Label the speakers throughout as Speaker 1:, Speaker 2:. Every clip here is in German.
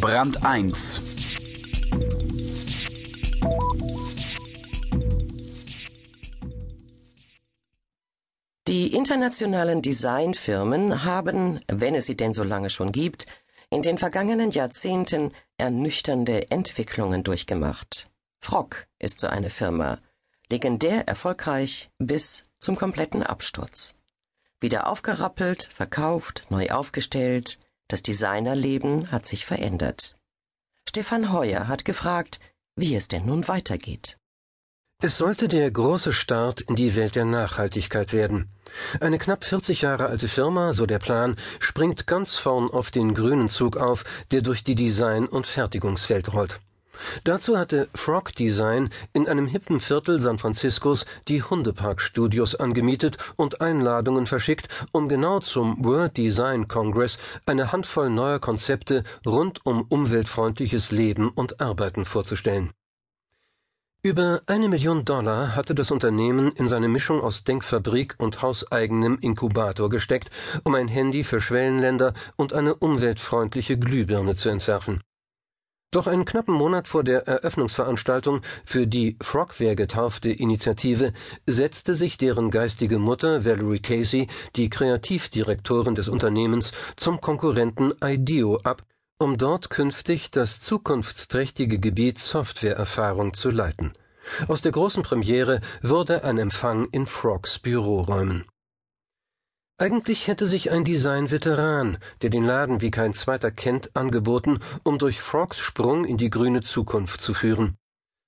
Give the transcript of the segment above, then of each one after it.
Speaker 1: Brand 1
Speaker 2: Die internationalen Designfirmen haben, wenn es sie denn so lange schon gibt, in den vergangenen Jahrzehnten ernüchternde Entwicklungen durchgemacht. Frog ist so eine Firma, legendär erfolgreich bis zum kompletten Absturz. Wieder aufgerappelt, verkauft, neu aufgestellt, das Designerleben hat sich verändert. Stefan Heuer hat gefragt, wie es denn nun weitergeht.
Speaker 3: Es sollte der große Start in die Welt der Nachhaltigkeit werden. Eine knapp 40 Jahre alte Firma, so der Plan, springt ganz vorn auf den grünen Zug auf, der durch die Design- und Fertigungswelt rollt. Dazu hatte Frog Design in einem hippen Viertel San Franciscos die Hundepark-Studios angemietet und Einladungen verschickt, um genau zum World Design Congress eine Handvoll neuer Konzepte rund um umweltfreundliches Leben und Arbeiten vorzustellen. Über eine Million Dollar hatte das Unternehmen in seine Mischung aus Denkfabrik und hauseigenem Inkubator gesteckt, um ein Handy für Schwellenländer und eine umweltfreundliche Glühbirne zu entwerfen. Doch einen knappen Monat vor der Eröffnungsveranstaltung für die Frogware getaufte Initiative setzte sich deren geistige Mutter Valerie Casey, die Kreativdirektorin des Unternehmens, zum Konkurrenten IDEO ab um dort künftig das zukunftsträchtige Gebiet Softwareerfahrung zu leiten. Aus der großen Premiere wurde ein Empfang in Frogs Büroräumen. Eigentlich hätte sich ein Design-Veteran, der den Laden wie kein zweiter kennt, angeboten, um durch Frogs Sprung in die grüne Zukunft zu führen.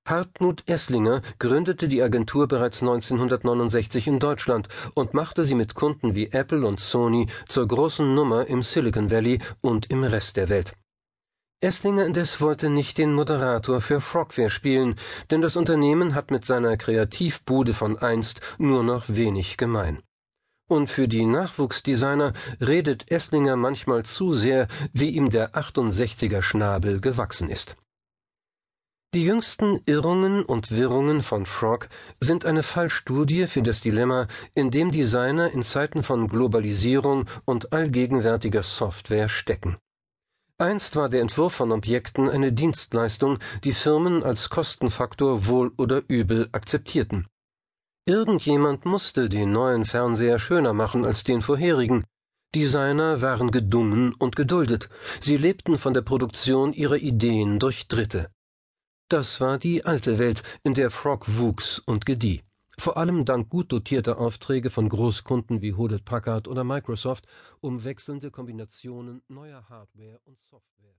Speaker 3: Hartmut Esslinger gründete die Agentur bereits 1969 in Deutschland und machte sie mit Kunden wie Apple und Sony zur großen Nummer im Silicon Valley und im Rest der Welt. Esslinger indes wollte nicht den Moderator für Frogware spielen, denn das Unternehmen hat mit seiner Kreativbude von einst nur noch wenig gemein. Und für die Nachwuchsdesigner redet Esslinger manchmal zu sehr, wie ihm der 68er Schnabel gewachsen ist. Die jüngsten Irrungen und Wirrungen von Frog sind eine Fallstudie für das Dilemma, in dem Designer in Zeiten von Globalisierung und allgegenwärtiger Software stecken. Einst war der Entwurf von Objekten eine Dienstleistung, die Firmen als Kostenfaktor wohl oder übel akzeptierten. Irgendjemand musste den neuen Fernseher schöner machen als den vorherigen. Designer waren gedungen und geduldet. Sie lebten von der Produktion ihrer Ideen durch Dritte. Das war die alte Welt, in der Frog wuchs und gedieh vor allem dank gut dotierter Aufträge von Großkunden wie Hewlett Packard oder Microsoft, um wechselnde Kombinationen neuer Hardware und Software